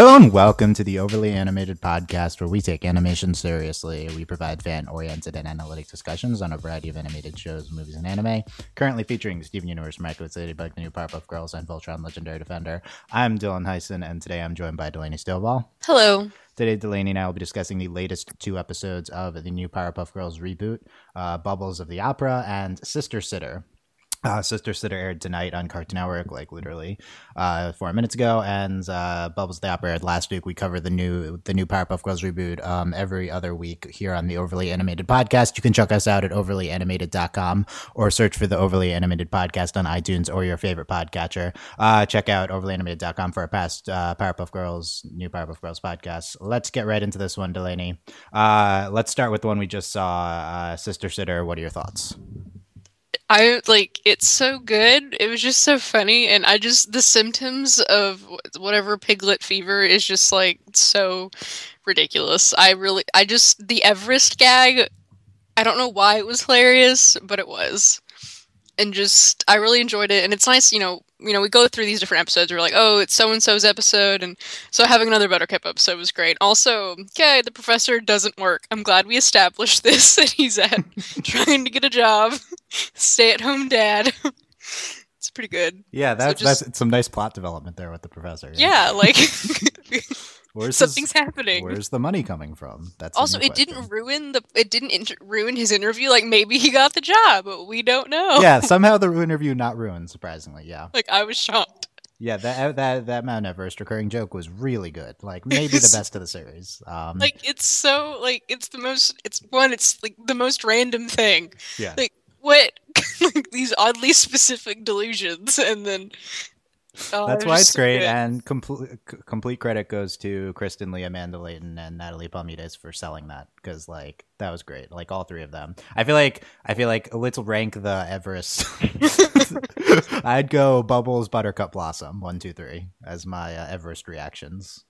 Hello and welcome to the Overly Animated Podcast, where we take animation seriously. We provide fan oriented and analytic discussions on a variety of animated shows, movies, and anime. Currently featuring Steven Universe, Miraculous Ladybug, the new Powerpuff Girls, and Voltron Legendary Defender. I'm Dylan Heisen, and today I'm joined by Delaney Stovall. Hello. Today, Delaney and I will be discussing the latest two episodes of the new Powerpuff Girls reboot uh, Bubbles of the Opera and Sister Sitter. Uh, Sister Sitter aired tonight on Cartoon Network, like literally uh, four minutes ago, and uh, Bubbles the Opera aired last week. We cover the new the new Powerpuff Girls reboot um, every other week here on the Overly Animated Podcast. You can check us out at overlyanimated.com or search for the Overly Animated Podcast on iTunes or your favorite podcatcher. Uh, check out overlyanimated.com for our past uh, Powerpuff Girls, new Powerpuff Girls podcast. Let's get right into this one, Delaney. Uh, let's start with the one we just saw, uh, Sister Sitter. What are your thoughts? I like it's so good. It was just so funny, and I just the symptoms of whatever piglet fever is just like so ridiculous. I really, I just the Everest gag. I don't know why it was hilarious, but it was, and just I really enjoyed it. And it's nice, you know, you know, we go through these different episodes. We're like, oh, it's so and so's episode, and so having another Buttercup episode was great. Also, okay, the professor doesn't work. I'm glad we established this that he's at trying to get a job, stay at home dad. it's pretty good. Yeah, that's so just, that's some nice plot development there with the professor. Yeah, yeah like where's something's happening. Where's the money coming from? That's also it didn't ruin the it didn't inter- ruin his interview. Like maybe he got the job, we don't know. Yeah, somehow the interview not ruined. Surprisingly, yeah. Like I was shocked. Yeah, that that that Mount Everest recurring joke was really good. Like maybe the best of the series. Um, like it's so like it's the most. It's one. It's like the most random thing. Yeah. Like what? like these oddly specific delusions, and then Oh, That's why it's great, and complete complete credit goes to Kristen Li, Amanda Leighton, and Natalie Palamides for selling that because like that was great. Like all three of them. I feel like I feel like let's rank the Everest. I'd go Bubbles, Buttercup, Blossom, one, two, three as my uh, Everest reactions,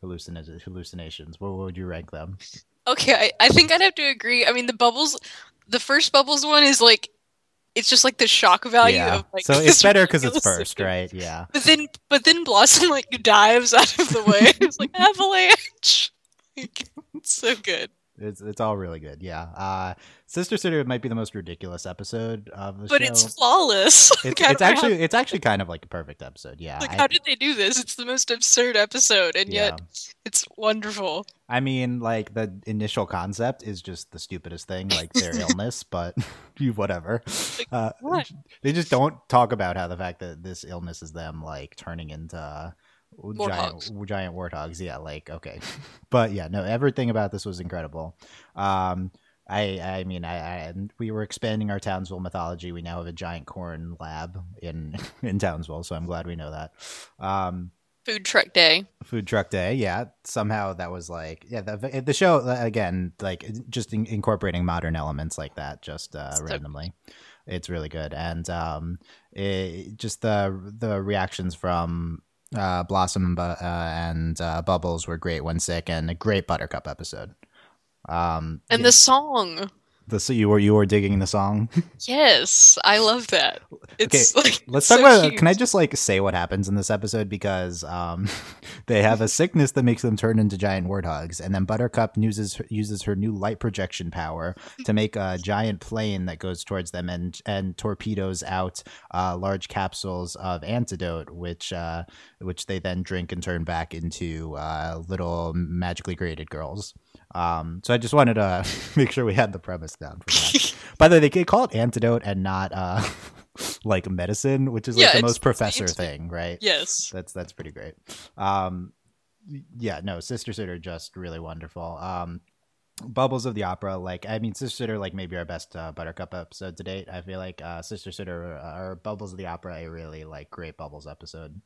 hallucinations. Hallucinations. What would you rank them? Okay, I, I think I'd have to agree. I mean, the bubbles, the first bubbles one is like it's just like the shock value yeah. of like so it's better because it's first right? Yeah. But then but then blossom like dives out of the way. It's like avalanche. Like, it's so good it's it's all really good yeah uh Sister Sitter might be the most ridiculous episode of the but show. But it's flawless. It's, it's actually it's actually kind of like a perfect episode. Yeah. Like, I, how did they do this? It's the most absurd episode, and yeah. yet it's wonderful. I mean, like the initial concept is just the stupidest thing, like their illness, but whatever. Like, uh, what? They just don't talk about how the fact that this illness is them like turning into. Giant giant warthogs yeah like okay but yeah no everything about this was incredible um I I mean I, I, we were expanding our Townsville mythology. We now have a giant corn lab in in Townsville, so I'm glad we know that. Um, food truck day. Food truck day, yeah. Somehow that was like yeah the the show uh, again like just in, incorporating modern elements like that just uh, so randomly. It's really good, and um, it, just the the reactions from uh, Blossom uh, and uh, Bubbles were great when sick, and a great Buttercup episode. Um, and the song. The so you were you were digging the song. yes, I love that. It's okay, like let's so talk about. Cute. Can I just like say what happens in this episode because um, they have a sickness that makes them turn into giant warthogs, and then Buttercup uses uses her new light projection power to make a giant plane that goes towards them and and torpedoes out uh, large capsules of antidote, which uh, which they then drink and turn back into uh, little magically created girls. Um, so I just wanted to make sure we had the premise down for that. By the way, they call it antidote and not uh, like medicine, which is like yeah, the most professor thing, right? Yes, that's that's pretty great. Um, yeah, no, Sister Sitter just really wonderful. Um, Bubbles of the Opera, like I mean, Sister Sitter, like maybe our best uh, Buttercup episode to date. I feel like uh, Sister Sitter uh, or Bubbles of the Opera, a really like great Bubbles episode.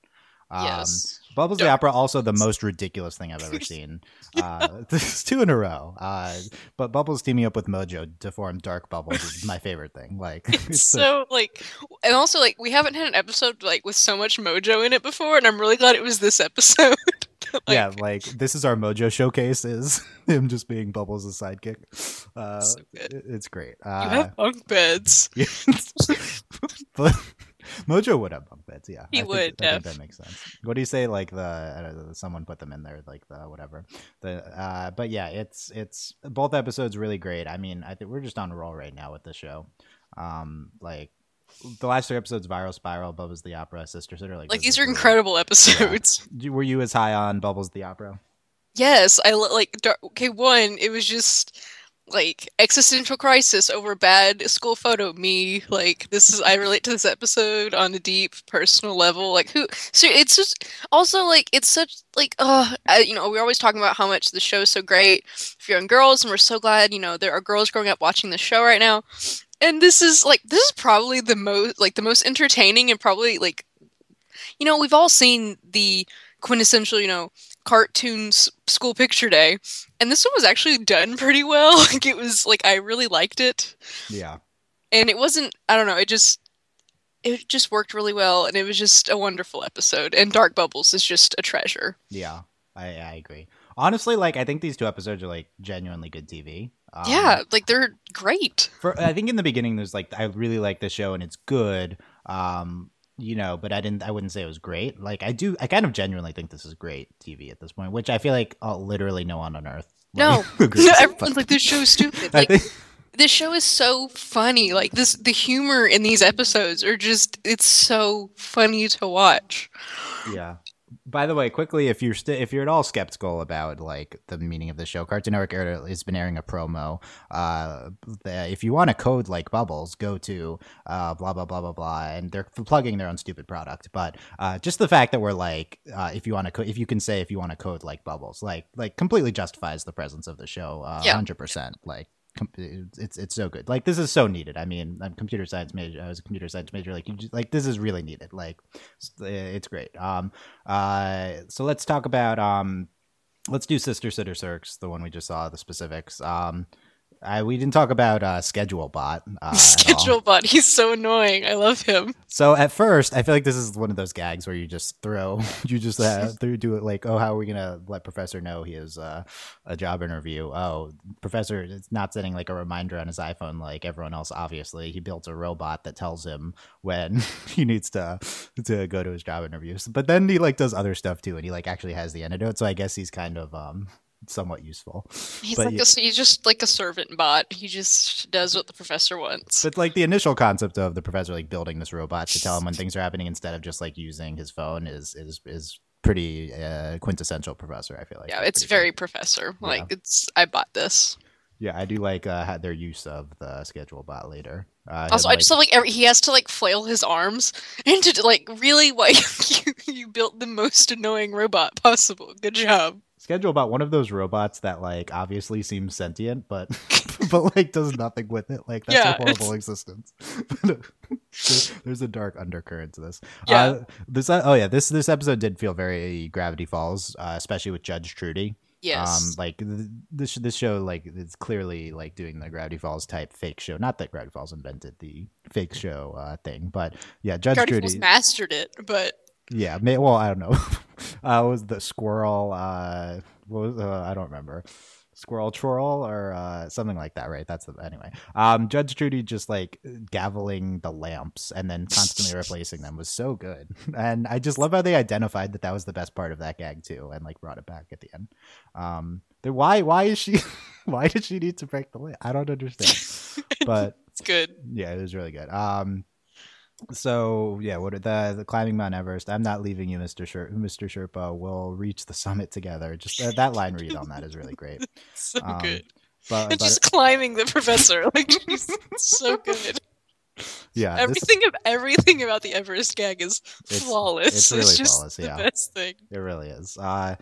Um, yes. Bubbles the Opera, also the most ridiculous thing I've ever seen. Uh, this is two in a row. Uh, but Bubbles teaming up with Mojo to form Dark Bubbles is my favorite thing. Like, it's, it's so a- like, and also like we haven't had an episode like with so much Mojo in it before, and I'm really glad it was this episode. like, yeah, like this is our Mojo showcase. Is him just being Bubbles' sidekick? Uh, so it's great. Uh, you have bunk beds. but Mojo would have bunk beds. Yeah, He I think- would, I think that makes sense. What do you say? Like the uh, someone put them in there, like the whatever. The uh, but yeah, it's it's both episodes really great. I mean, I think we're just on a roll right now with the show. Um, like the last three episodes, Viral Spiral, Bubbles the Opera, Sister Sitter. Like Like these are incredible episodes. You- Were you as high on Bubbles the Opera? Yes, I like. Okay, one, it was just like existential crisis over bad school photo. Me, like this is. I relate to this episode on a deep personal level. Like who? So it's just also like it's such like uh you know we're always talking about how much the show is so great for young girls, and we're so glad you know there are girls growing up watching the show right now. And this is like this is probably the most like the most entertaining and probably like you know we've all seen the quintessential you know cartoon s- school picture day and this one was actually done pretty well like it was like i really liked it Yeah. and it wasn't i don't know it just it just worked really well and it was just a wonderful episode and dark bubbles is just a treasure Yeah, I, I agree. Honestly, like I think these two episodes are like genuinely good TV. Um, yeah like they're great For I think in the beginning there's like I really like the show and it's good. Um, you know, but I didn't. I wouldn't say it was great. Like I do. I kind of genuinely think this is great TV at this point, which I feel like uh, literally no one on earth. No. agrees, no, everyone's like this show's stupid like think this show is so funny like this the humor in these episodes are just it's so funny to watch yeah. By the way, quickly, if you're st- if you're at all skeptical about like the meaning of the show, Cartoon Network has been airing a promo. Uh, if you want a code like Bubbles, go to uh, blah blah blah blah blah, and they're plugging their own stupid product. But uh, just the fact that we're like, uh, if you want to, co- if you can say if you want a code like Bubbles, like like completely justifies the presence of the show, uh, Yeah. hundred percent. Like it's it's so good. Like this is so needed. I mean, I'm computer science major. I was a computer science major. Like you just, like this is really needed. Like it's- great. Um, uh, so let's talk about um, let's do Sister Sitter Circs, the one we just saw, the specifics. Um, I, we didn't talk about uh, Schedule Bot. Uh, schedule bot he's so annoying i love him So at first, I feel like this is one of those gags where you just throw, you just uh, through do it like, oh, how are we gonna let Professor know he has uh, a job interview? Oh, Professor it's not setting like a reminder on his iPhone like everyone else. Obviously, he built a robot that tells him when he needs to to go to his job interviews. But then he like does other stuff too, and he like actually has the antidote. So I guess he's kind of um somewhat useful. He's But like yeah. a, he's just like a servant bot. He just does what the professor wants. But like the initial concept of the professor like building this robot to tell him when things are happening instead of just like using his phone is is is pretty uh, quintessential professor. I feel like yeah, it's very good. professor. Yeah. Like it's I bought this. yeah. I do like uh, their use of the schedule bot later. Uh, Also, him, I just love like every, he has to like flail his arms and to like really like you, you built the most annoying robot possible. Good job. Schedule about one of those robots that like obviously seems sentient, but but like does nothing with it. Like that's Yeah, a horrible it's- existence. there's, there's a dark undercurrent to this. Yeah. Uh, this uh, oh yeah this this episode did feel very Gravity Falls, uh, especially with Judge Trudy. Yes. Um, like th- this this show like it's clearly like doing the Gravity Falls type fake show. Not that Gravity Falls invented the fake show uh, thing, but yeah, Judge Gravity Trudy. Falls mastered it, but yeah, may, well, I don't know. uh, was the squirrel? Uh, what was uh, I don't remember. Squirrel twirl or uh, something like that, right? That's the anyway. Um, Judge Trudy just like gaveling the lamps and then constantly replacing them was so good, and I just love how they identified that that was the best part of that gag too, and like brought it back at the end. Um, then why why is she why did she need to break the lamp? I don't understand, but it's good. yeah, it was really good. Um, so yeah, what are the the climbing Mount Everest? I'm not leaving you, Mister Sher- Mister Sherpa. We'll reach the summit together. Just uh, that line read on that is really great. So Um, good. But, And but she's climbing the professor. Like she's so good. yeah, this, everything of everything about the Everest gag is It's- flawless. it's really just flawless, the yeah. best thing. it really is. Uh,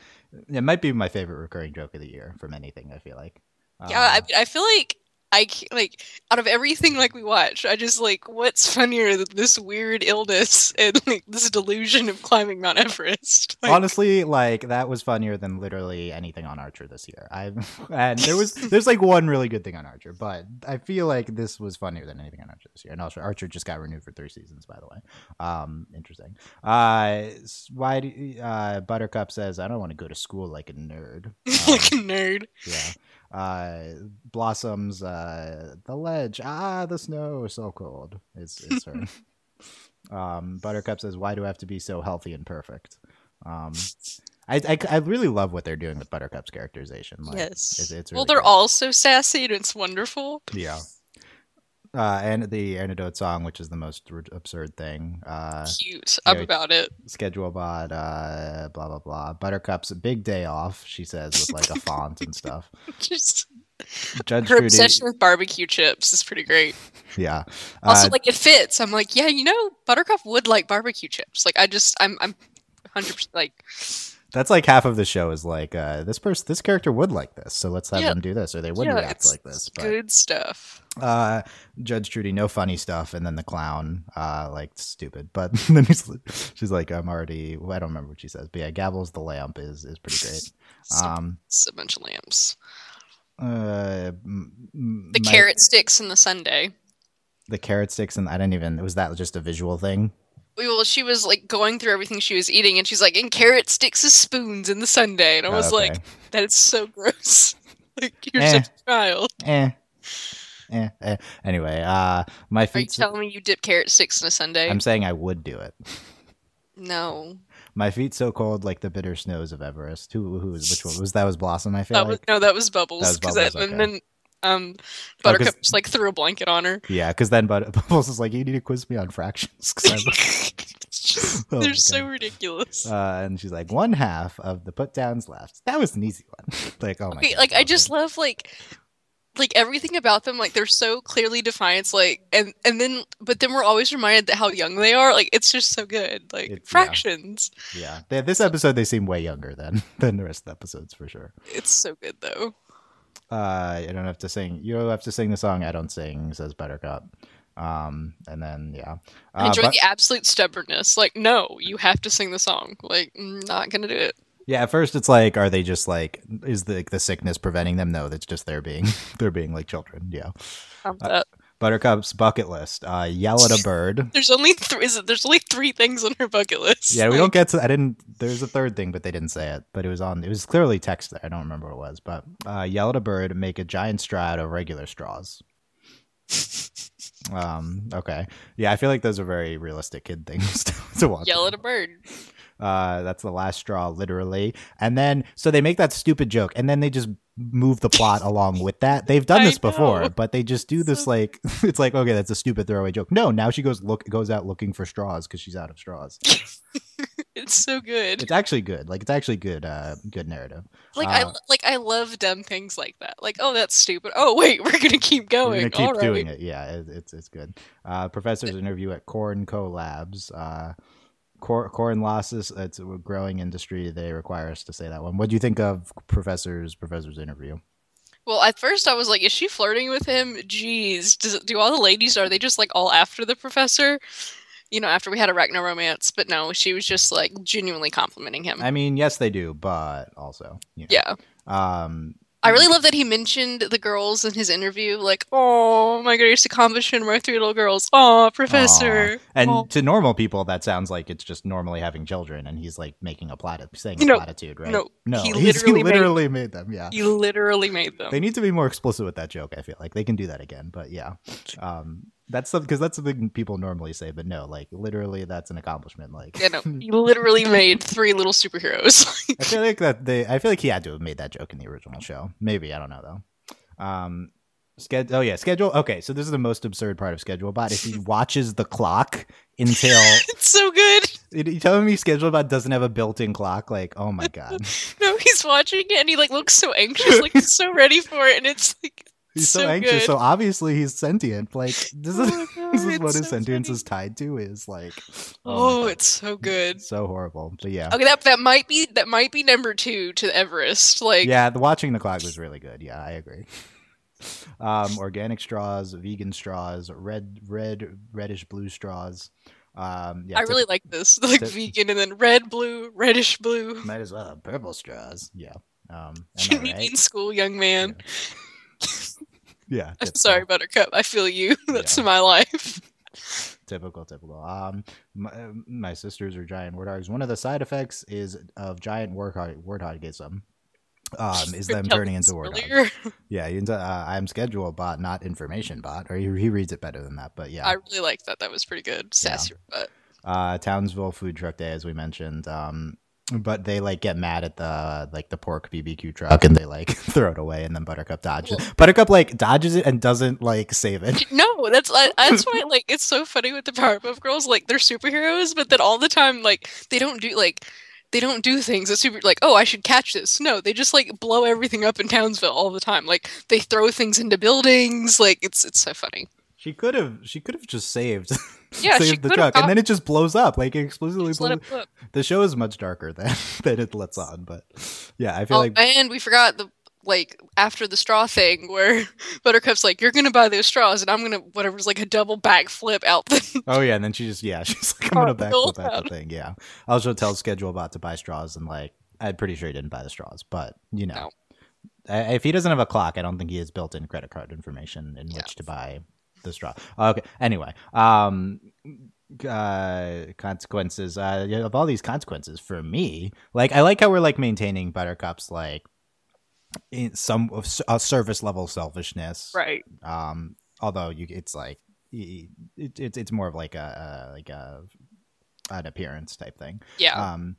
it might be my favorite recurring joke of the year from anything. I feel like. Yeah, I Uh, I feel like I like out of everything like we watch, I just like what's funnier than this weird illness and like this delusion of climbing Mount Everest. Like, honestly like that was funnier than literally anything on archer this year. I and there was there's like one really good thing on archer but i feel like this was funnier than anything on archer this year. And also archer just got renewed for three seasons by the way. Um interesting. Uh why do uh buttercup says i don't want to go to school like a nerd. Like Um, a nerd. yeah uh blossoms uh the ledge ah the snow is so cold it's it's her Um, Buttercup says, "Why do I have to be so healthy and perfect?" Um, I, I, I really love what they're doing with Buttercup's characterization. Like, yes. it's, it's well, they're all so sassy and it's wonderful. yeah. Uh, and the antidote song, which is the most r- absurd thing. Uh, Cute. I'm about it. schedule bot, uh, blah blah blah. Buttercup's big day off. She says with like a font and stuff. Just Judge her obsession with barbecue chips is pretty great. yeah. Also, Uh, like it fits. I'm like, yeah, you know, Buttercup would like barbecue chips. Like I just, I'm, I'm, hundred percent like, that's like half of the show is like uh, this person, this character would like this, so let's have Yeah. them do this, or they would yeah, react like this. But good stuff. uh judge trudy no funny stuff and then the clown uh like stupid but then he's, she's like i'm already well, i don't remember what she says but yeah Gavel's the lamp is is pretty great um it's a bunch of lamps. uh m- The my- carrot sticks and the Sunday. the carrot sticks and i didn't even was that just a visual thing Well, she was like going through everything she was eating, and she's like, "And carrot sticks as spoons in the Sunday," and I Oh, was okay. like, "That is so gross." like you're Eh. such a child. eh. Eh, eh. Anyway, uh, my feet. Are you telling me you dip carrot sticks in a Sunday? I'm saying I would do it. no, My feet so cold like the bitter snows of Everest. Who, who was which one was that? Was Blossom? I feel that like. was no, that was bubbles. was 'cause Bubbles, that- and then um, Oh, Buttercup just like threw a blanket on her. Yeah, because then but Bubbles is like, you need to quiz me on fractions. just- Oh they're so ridiculous. uh, and she's like, one half of the put downs left. That was an easy one. like, oh my Okay, god. like I just love like like everything about them like they're so clearly defined it's like and and then but then we're always reminded that how young they are like it's just so good like yeah. fractions Yeah, they, this episode they seem way younger than than the rest of the episodes for sure. it's so good though Uh, I don't have to sing. You have to sing the song. I don't sing. Says Buttercup. Um, and then yeah, I uh, enjoy but- the absolute stubbornness like no you have to sing the song like not gonna do it yeah. At first, it's like, are they just like, is the the sickness preventing them? No, that's just they're being they're being like children. Yeah. Uh, Buttercup's bucket list. Uh, yell at a bird. there's only three is it, there's only three things on her bucket list Yeah, we don't get to. I didn't. There's a third thing, but they didn't say it. But it was on. It was clearly text there. I don't remember what it was. But uh, yell at a bird. Make a giant straw out of regular straws. Um. Okay. Yeah, I feel like those are very realistic kid things to, to watch. yell at a bird Uh, that's the last straw, literally. And then, so they make that stupid joke, and then they just move the plot along with that. They've done this before, but they just do this So- like it's like okay, that's a stupid throwaway joke. No, now she goes look goes out looking for straws because she's out of straws. it's so good It's actually good. Like it's actually good. Uh, good narrative. like uh, I like I love dumb things like that like oh that's stupid oh wait we're gonna keep going. We're gonna keep All right. doing it. Yeah, it, it's it's good. Uh, professor's interview at Corn Co Labs. Uh, Cor- corn losses. It's a growing industry. They require us to say that one. What do you think of professor's professor's interview? Well, at first I was like, is she flirting with him? Jeez. Does do all the ladies are they just like all after the professor? You know, after we had a Ragnar romance, but no, she was just like genuinely complimenting him. I mean, yes, they do, but also, you know, yeah. Um, I really love that he mentioned the girls in his interview, like, oh my greatest accomplishment, my three little girls. Oh, professor. aw. And Aw. to normal people, that sounds like it's just normally having children, and he's like making a plat, saying a No, platitude, right? no, no, he literally made- literally made them. Yeah, He literally made them. they need to be more explicit with that joke. I feel like they can do that again, but yeah, um, that's because that's something people normally say, but no, like literally, that's an accomplishment. Like, you know, you literally made three little superheroes. I feel like that they, I feel like he had to have made that joke in the original show. Maybe I don't know though. Um, schedule. Oh yeah, schedule. Okay, so this is the most absurd part of Schedule Bot. Is he watches the clock until it's so good. you telling me Schedule Bot doesn't have a built-in clock? Like, oh my god, No, he's watching it and he like looks so anxious, like he's so ready for it, and it's like he's so, So anxious. good. So obviously he's sentient. Like this Oh is my God, this is what his so sentience funny. is tied to. Is like, Oh, God. it's so good. so horrible. But yeah. Okay, that that might be that might be number two to Everest. Like, yeah, the watching the clock was really good. Yeah, I agree. Um, organic straws, vegan straws, red, red, reddish blue straws. Um, yeah, I really like this, like tip- vegan, and then red, blue, reddish blue. might as well have purple straws. Yeah. Um, am I Should meet me right? in school, young man. Yeah. Typical, sorry, Buttercup. I feel you. That's Yeah. my life. Typical, typical. Um, my, my sisters are giant warthogs. One of the side effects is of giant warthog, warthogism. um, is them turning into this war dogs. Yeah, you uh, I'm schedule bot, not information bot, or he, he reads it better than that. But yeah, I really like that. That was pretty good. Sassy, but uh, Townsville Food Truck Day, as we mentioned. Um, but they like get mad at the like the pork BBQ truck and they like throw it away, and then Buttercup dodges. Well- Buttercup like dodges it and doesn't like save it. no, that's that's why like it's so funny with the Powerpuff Girls. Like they're superheroes, but then all the time like they don't do like they don't do things that super like oh I should catch this. No, they just like blow everything up in Townsville all the time. Like they throw things into buildings. Like it's it's so funny. She could have she could have just saved Yeah, she the truck, and then it just blows up like it explicitly blows. flip. The show is much darker than than it lets on, but yeah, I feel Oh, like and we forgot the like after the straw thing where Buttercup's like, "You're gonna buy those straws, and I'm gonna whatever's like a double backflip out the." Oh yeah, and then she just yeah, she's like I'm Oh, gonna backflip out the thing. Yeah, I also tell schedule bot to buy straws, and like I'm pretty sure he didn't buy the straws, but you know, No. I- if he doesn't have a clock, I don't think he has built-in credit card information in Yeah. which to buy the straw. Okay, anyway, um, uh, consequences. Uh, of all these consequences for me, like I like how we're like maintaining Buttercup's like in some of s- a surface level selfishness, right. um although you it's like it, it's it's more of like a, a like a an appearance type thing Yeah. um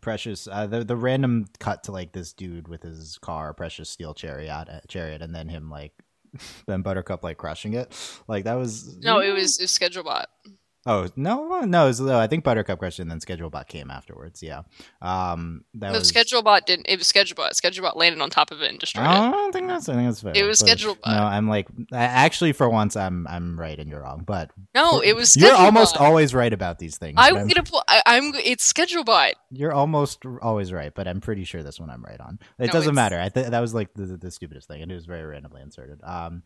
precious uh the the random cut to like this dude with his car precious steel chariot uh, chariot and then him like then buttercup like crushing it like that was no, it was, it was schedule bot. Oh no no was, i think buttercup crushed it and then ScheduleBot came afterwards yeah um that No, was schedule bot didn't. It was schedule bot. Schedule landed on top of it and destroyed I it. don't think that's. I think that's fair. It was but- schedule. No, I'm like actually for once I'm I'm right and you're wrong. But No, for- it was. you're almost always right about these things. I'm I'm, gonna pull. I, I'm. It's schedule bot. you're almost always right, but I'm pretty sure this one I'm right on. It No, doesn't it's- matter. I th- that was like the, the, the stupidest thing, and it was very randomly inserted. Um,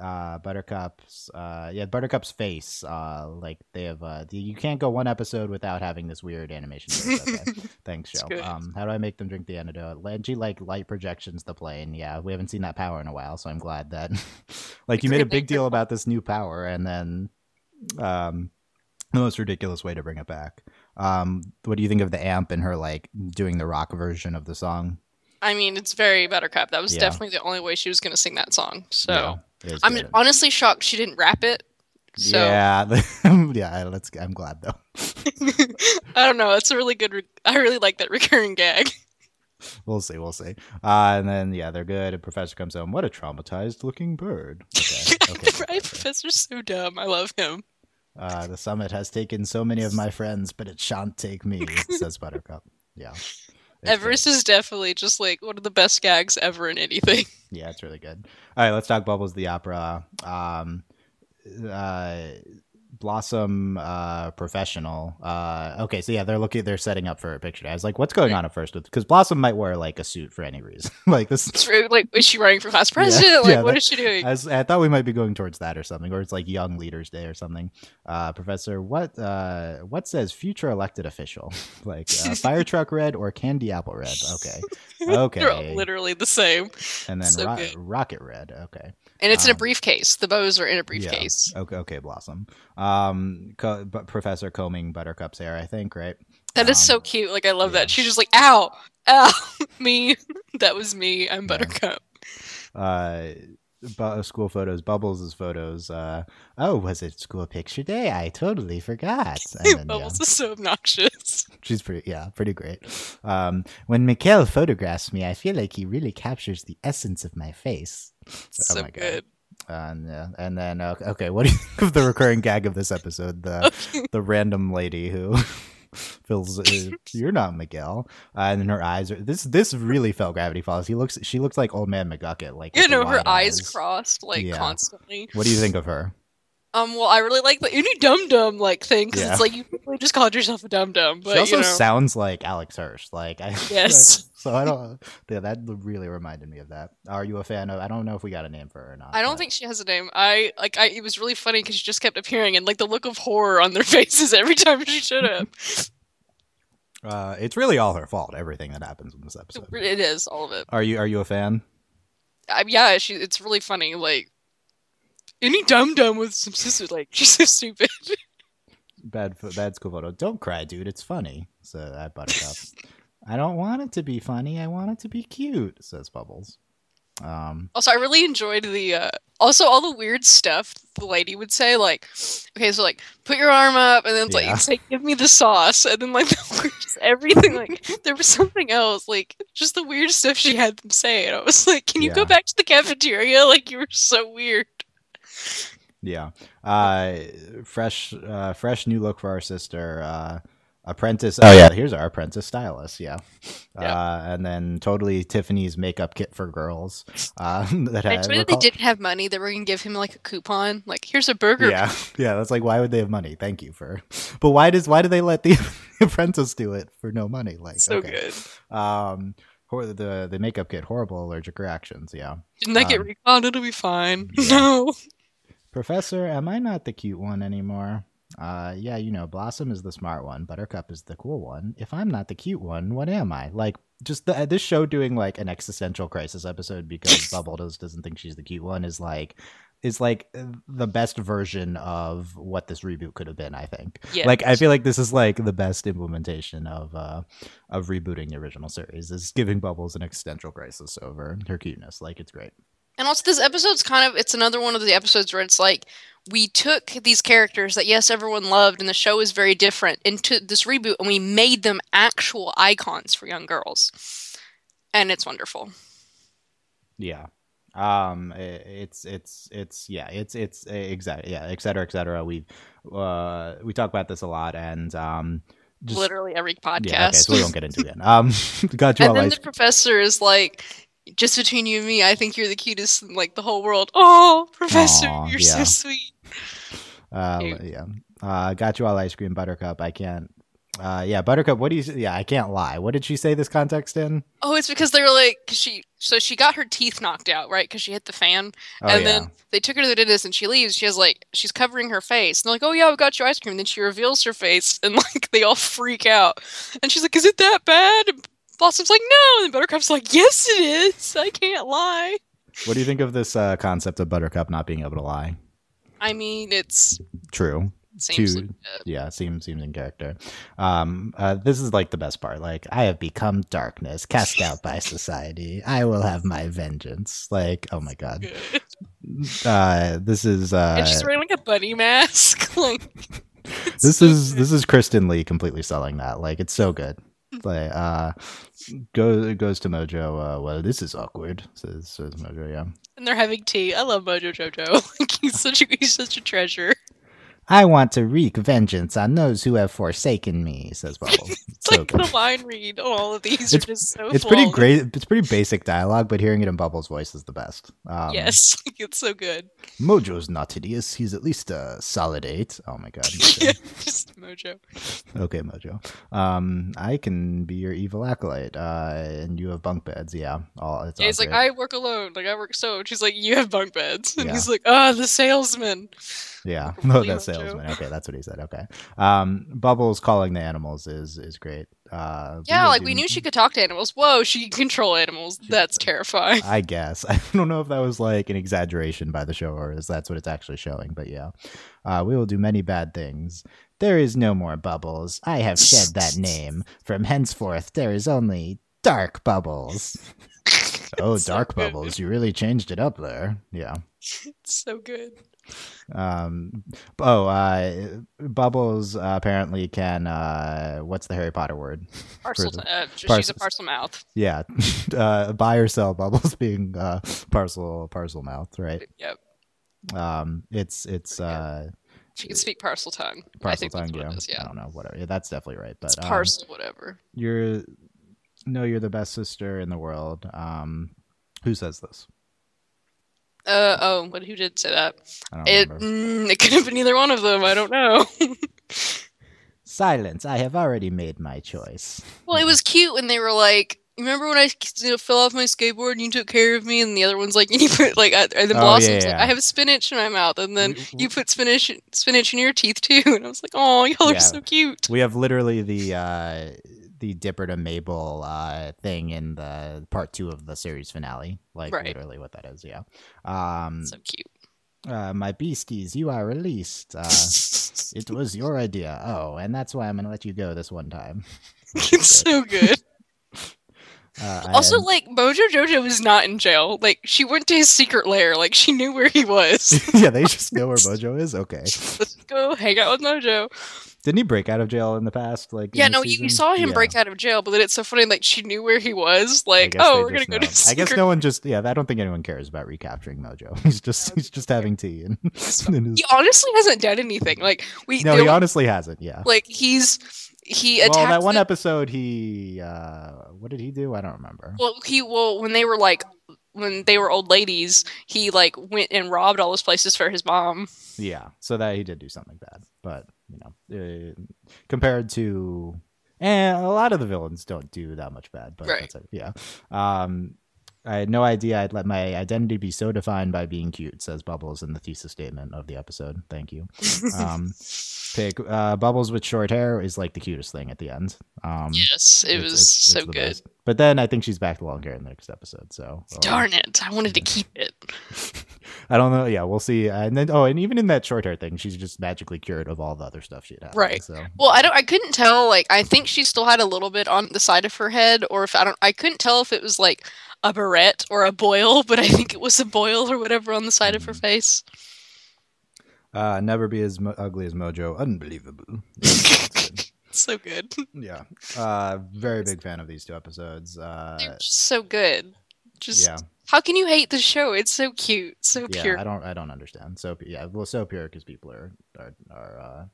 uh, Buttercup's uh, yeah, Buttercup's face. Uh, like they have uh, the, you can't go one episode without having this weird animation. Okay. Thanks, Joe. Um, how do I make them drink the antidote? Lenji like light projections the plane. Yeah, we haven't seen that power in a while, so I'm glad that like you made a big deal about this new power, and then um, the most ridiculous way to bring it back. Um, what do you think of the amp and her like doing the rock version of the song? I mean, it's very Buttercup. That was Yeah. definitely the only way she was gonna sing that song. So Yeah, I'm good. honestly shocked she didn't rap it. So Yeah, yeah. Let's. I'm glad though. I don't know. It's a really good. Re- I really like that recurring gag. We'll see. We'll see. Uh, and then yeah, they're good. And Professor comes home. What a traumatized looking bird. Okay. Okay. right professor's so dumb. I love him. Uh, the summit has taken so many of my friends, but it shan't take me, says Buttercup. Yeah. Everest is definitely just like one of the best gags ever in anything. Yeah, it's really good. All right, let's talk Bubbles the Opera. Um, uh, Blossom uh, professional. Uh, okay, so yeah, they're looking, they're setting up for a picture. I was like, what's going on at first? Because Blossom might wear like a suit for any reason. like this, really, like, is she running for class president? like, yeah, what that- is she doing? I, was, I thought we might be going towards that or something, or it's like Young Leaders Day or something. Uh, Professor, what uh, what says future elected official? like uh, fire truck red or candy apple red? Okay, They're okay, literally the same. and then so ro- rocket red. Okay, And it's in a Um, briefcase. The bows are in a Yeah. briefcase. Okay, okay, Blossom. Um, co- but Professor combing Buttercup's hair, I think, right? That is so Um, cute. Like, I love yeah. that. She's just like, ow, ow, me. that was me. I'm Buttercup. uh bu- school photos bubbles' photos uh oh was it school picture day? I totally forgot. And then, yeah, Bubbles is so obnoxious. she's pretty yeah pretty great. Um when Mikhail photographs me i feel like he really captures the essence of my face. So Oh my God. good. and uh, and then uh, okay what do you think of the recurring gag of this episode? The the random lady who feels uh, you're not Miguel, uh, and then her eyes are this. This really felt Gravity Falls. He looks, she looks like old man McGucket. Like You know, her eyes crossed like Yeah. constantly. What do you think of her? Um, well, I really like the any dum dum like thing because Yeah. it's like you really just called yourself a dum dum, but she also you know, sounds like Alex Hirsch. Like I Yes. so I don't. Yeah, that really reminded me of that. Are you a fan of? I don't know if we got a name for her or not. I don't but- think she has a name. I like. I it was really funny because she just kept appearing and like the look of horror on their faces every time she showed up. uh, it's really all her fault. Everything that happens in this episode. it is all of it. Are you Are you a fan? I, yeah, she. It's really funny. Like any dum dum with some sisters. Like she's so stupid. Bad bad school photo. Don't cry, dude. It's funny. So that Buttercup. I don't want it to be funny. I want it to be cute, says Bubbles. Um, Also, I really enjoyed the uh also all the weird stuff the lady would say, like, okay, so like put your arm up and then it's Yeah. like say give me the sauce and then like just everything like there was something else, like just the weird stuff she had them say, and I was like, Can you Yeah. go back to the cafeteria? Like you were so weird. Yeah. Uh, fresh, uh, fresh new look for our sister. Uh, apprentice. Oh yeah, here's our apprentice stylist. Yeah. Yeah. Uh, and then totally Tiffany's makeup kit for girls. Uh, that I I enjoyed that they didn't have money, they were gonna give him like a coupon, like here's a burger. Yeah, yeah. That's like, why would they have money? Thank you for. But why does why do they let the apprentice do it for no money? Like, so okay. good. Um, hor- the the makeup kit horrible allergic reactions. Yeah. Didn't that get Um, recon? It'll be fine. yeah. No. Professor, am I not the cute one anymore? Uh, yeah, you know, Blossom is the smart one, Buttercup is the cool one. If I'm not the cute one, what am I? Like, just the, this show doing like an existential crisis episode because Bubble does, doesn't think she's the cute one is like is like uh, the best version of what this reboot could have been. I think. Yeah. Like, I feel like this is like the best implementation of uh of rebooting the original series is giving Bubbles an existential crisis over her cuteness. Like, it's great. And also, this episode's kind of it's another one of the episodes where it's like we took these characters that yes everyone loved and the show is very different into this reboot and we made them actual icons for young girls, and it's wonderful. Yeah. Um, it's it's it's yeah, it's it's exactly yeah, et cetera, et cetera. We uh we talk about this a lot, and um, just, Literally every podcast. yeah, okay, so we won't get into it again. Um, got you and then the professor is like, just between you and me, I think you're the cutest in like the whole world. Oh, professor, Aw, you're yeah. so sweet. Uh, yeah. Uh, got you all ice cream, Buttercup. I can't. Uh, yeah, Buttercup. What do you? Yeah, I can't lie. What did she say this context in? Oh, it's because they were like, 'cause she, so she got her teeth knocked out, right? Because she hit the fan. Oh and yeah. then they took her to the dentist and she leaves. She has like she's covering her face. And they're like, Oh yeah, we got your ice cream. And then she reveals her face and like they all freak out. And she's like, Is it that bad? And Blossom's like, No. And Buttercup's like, Yes it is. I can't lie. what do you think of this uh, concept of Buttercup not being able to lie? I mean, it's True. seems like, uh, yeah seems seems in character um uh, this is like the best part like i have become darkness cast out by society i will have my vengeance like oh my god uh this is uh and she's wearing like a bunny mask. like this so is good. this is kristen li completely selling that like it's so good like uh go goes to mojo uh well this is awkward says says mojo yeah and they're having tea. I love Mojo Jojo. he's such a he's such a treasure. I want to wreak vengeance on those who have forsaken me says bubble It's so like good the line read on all of these It's- are just so it's pretty great it's pretty basic dialogue but hearing it in bubble's voice is the best um, yes, it's so good. Mojo's not hideous. He's at least a solid eight. Oh my god. Yeah, just Mojo. okay, Mojo. Um, I can be your evil acolyte. Uh, and you have bunk beds. Yeah. All it's Yeah, all he's like. I work alone. Like I work so. She's like, you have bunk beds, and Yeah. he's like, ah, the salesman. Yeah. No, that salesman. Okay, that's what he said. Okay. Um, Bubbles calling the animals is is great. Uh, Yeah, like do- we knew she could talk to animals. Whoa, she can control animals. That's terrifying. I guess I don't know if that was like an exaggeration by the show or is that's what it's actually showing. But yeah, uh, we will do many bad things. There is no more bubbles. I have shed that name. From henceforth, there is only dark bubbles. Oh, so dark good. bubbles! You really changed it up there. Yeah. It's so good. Um. Oh, uh, bubbles uh, apparently can. Uh, what's the Harry Potter word? Parcel. the- Uh, she's a Parselmouth. Yeah. uh, buy or sell bubbles being uh, parcel Parselmouth, right? Yep. Um, it's it's uh, She can speak Parseltongue. I parcel think tongue. that's what Yeah. I don't know. Whatever. Yeah, that's definitely right. But It's um, parcel, whatever. you're no, you're the best sister in the world. Um, who says this? Uh oh, but who did say that? I don't It mm, it could have been either one of them. I don't know. Silence. I have already made my choice. well, it was cute when they were like. Remember when I you know, fell off my skateboard and you took care of me, and the other one's like, you put like, I- and then Oh, Blossom's yeah, like. I have spinach in my mouth, and then We- you put spinach spinach in your teeth too, and I was like, oh, y'all Yeah. are so cute. We have literally the uh, the Dipper to Mabel uh, thing in the part two of the series finale. Like Right. literally what that is. Yeah. Um, So cute. uh, my beasties, you are released. Uh, it was your idea. Oh, and that's why I'm gonna let you go this one time. it's so good. Uh, Also, and- like Mojo Jojo was not in jail. Like she went to his secret lair. Like she knew where he was. yeah, they just know where Mojo is. Okay, Let's go hang out with Mojo. didn't he break out of jail in the past? Like, Yeah, no, you, you saw him Yeah. break out of jail, but then it's so funny. Like she knew where he was. Like, oh, we're gonna just go to. I guess no one just yeah. I don't think anyone cares about recapturing Mojo. He's just he's just having tea and, and his- He honestly hasn't done anything. Like we. no, he honestly hasn't. Yeah. like he's he attacked Well, that one the- episode, he uh what did he do? I don't remember. well, he well when they were like when they were old ladies, he like went and robbed all those places for his mom. Yeah, so that he did do something bad, but you know, uh, compared to, and a lot of the villains don't do that much bad, but Right. that's it. yeah. Um, I had no idea I'd let my identity be so defined by being cute, says Bubbles in the thesis statement of the episode. Thank you. Um, pick uh, Bubbles with short hair is like the cutest thing at the end. Um, yes, it it's- was it's- it's so the good. best. But then I think she's back to long hair in the next episode. So Darn it! I wanted to keep it. I don't know. Yeah, we'll see. And then oh, and even in that short hair thing, she's just magically cured of all the other stuff she'd had. Right. So Well, I don't. I couldn't tell. Like, I think she still had a little bit on the side of her head, or if I don't. I couldn't tell if it was like a barrette or a boil, but I think it was a boil or whatever on the side of her Mhm. face. uh, never be as mo- ugly as Mojo. Unbelievable. Good. So good. yeah. Uh, very big fan of these two episodes. Uh, They're just so good. Just yeah. How can you hate the show? It's so cute, so Yeah. pure. I don't. I don't understand. So yeah. Well, so pure because people are are are. Uh,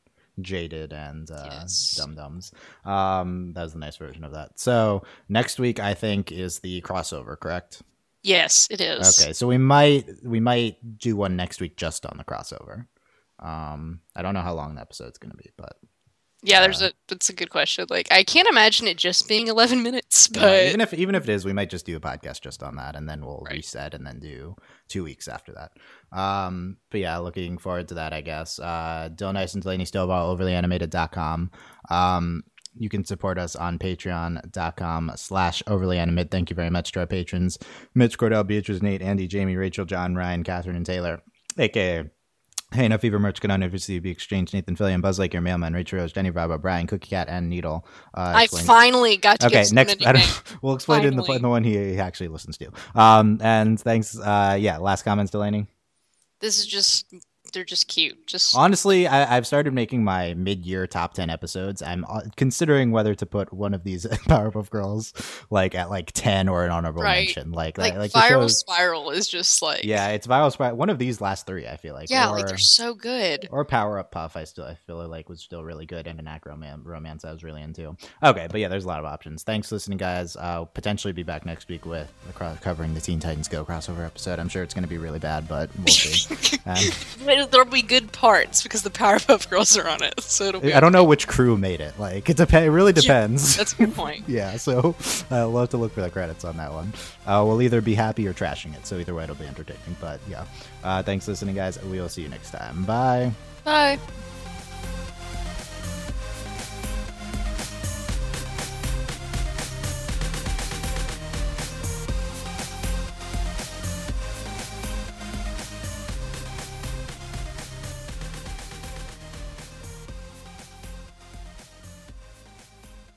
jaded and uh Yes. dum dums um that was the nice version of that so next week i think is the crossover correct Yes, it is. Okay, so we might we might do one next week just on the crossover. Um, I don't know how long the episode's gonna be, but Yeah, there's Uh, a. That's a good question. Like, I can't imagine it just being 11 minutes, but even if even if it is, we might just do a podcast just on that, and then we'll Right. reset and then do two weeks after that. Um, but yeah, looking forward to that. I guess. Uh, Dill Nice and Delaney Stovall, overlyanimated.com. Um, you can support us on patreon.com slash overly animated. Thank you very much to our patrons Mitch, Cordell, Beatrice, Nate, Andy, Jamie, Rachel, John, Ryan, Catherine, and Taylor, aka Hey, enough fever merch can obviously be exchanged. Nathan Fillion, Buzz Lake, your mailman, Rachel Rose, Jenny Bravo, Brian, Cookie Cat, and Needle. Uh, I explain- finally got to okay, get someone next. a I nickname. don't, we'll explain it in the, in the one he actually listens to. Um, and thanks. Uh, yeah, last comments, Delaney. This is just. They're just cute. Just Honestly, I, I've started making my mid-year top ten episodes. I'm uh, considering whether to put one of these Powerpuff Girls like at like ten or an honorable Right. mention. Like, like, like viral spiral is just like Yeah, it's viral. Spri- One of these last three, I feel like. yeah, or, like they're so good. or Power Up Puff. I still I feel like was still really good, and an acro man romance I was really into. Okay, but yeah, there's a lot of options. Thanks for listening, guys. I'll potentially be back next week with covering the Teen Titans Go crossover episode. I'm sure it's going to be really bad, but we'll see. um, There'll be good parts because the Powerpuff Girls are on it, so it'll be. I don't know which crew made it. Like it depends. It really depends. That's a good point. yeah, so uh, we'll have to look for the credits on that one. Uh, we'll either be happy or trashing it, so either way it'll be entertaining. But yeah, uh, thanks for listening, guys. We will see you next time. Bye. Bye.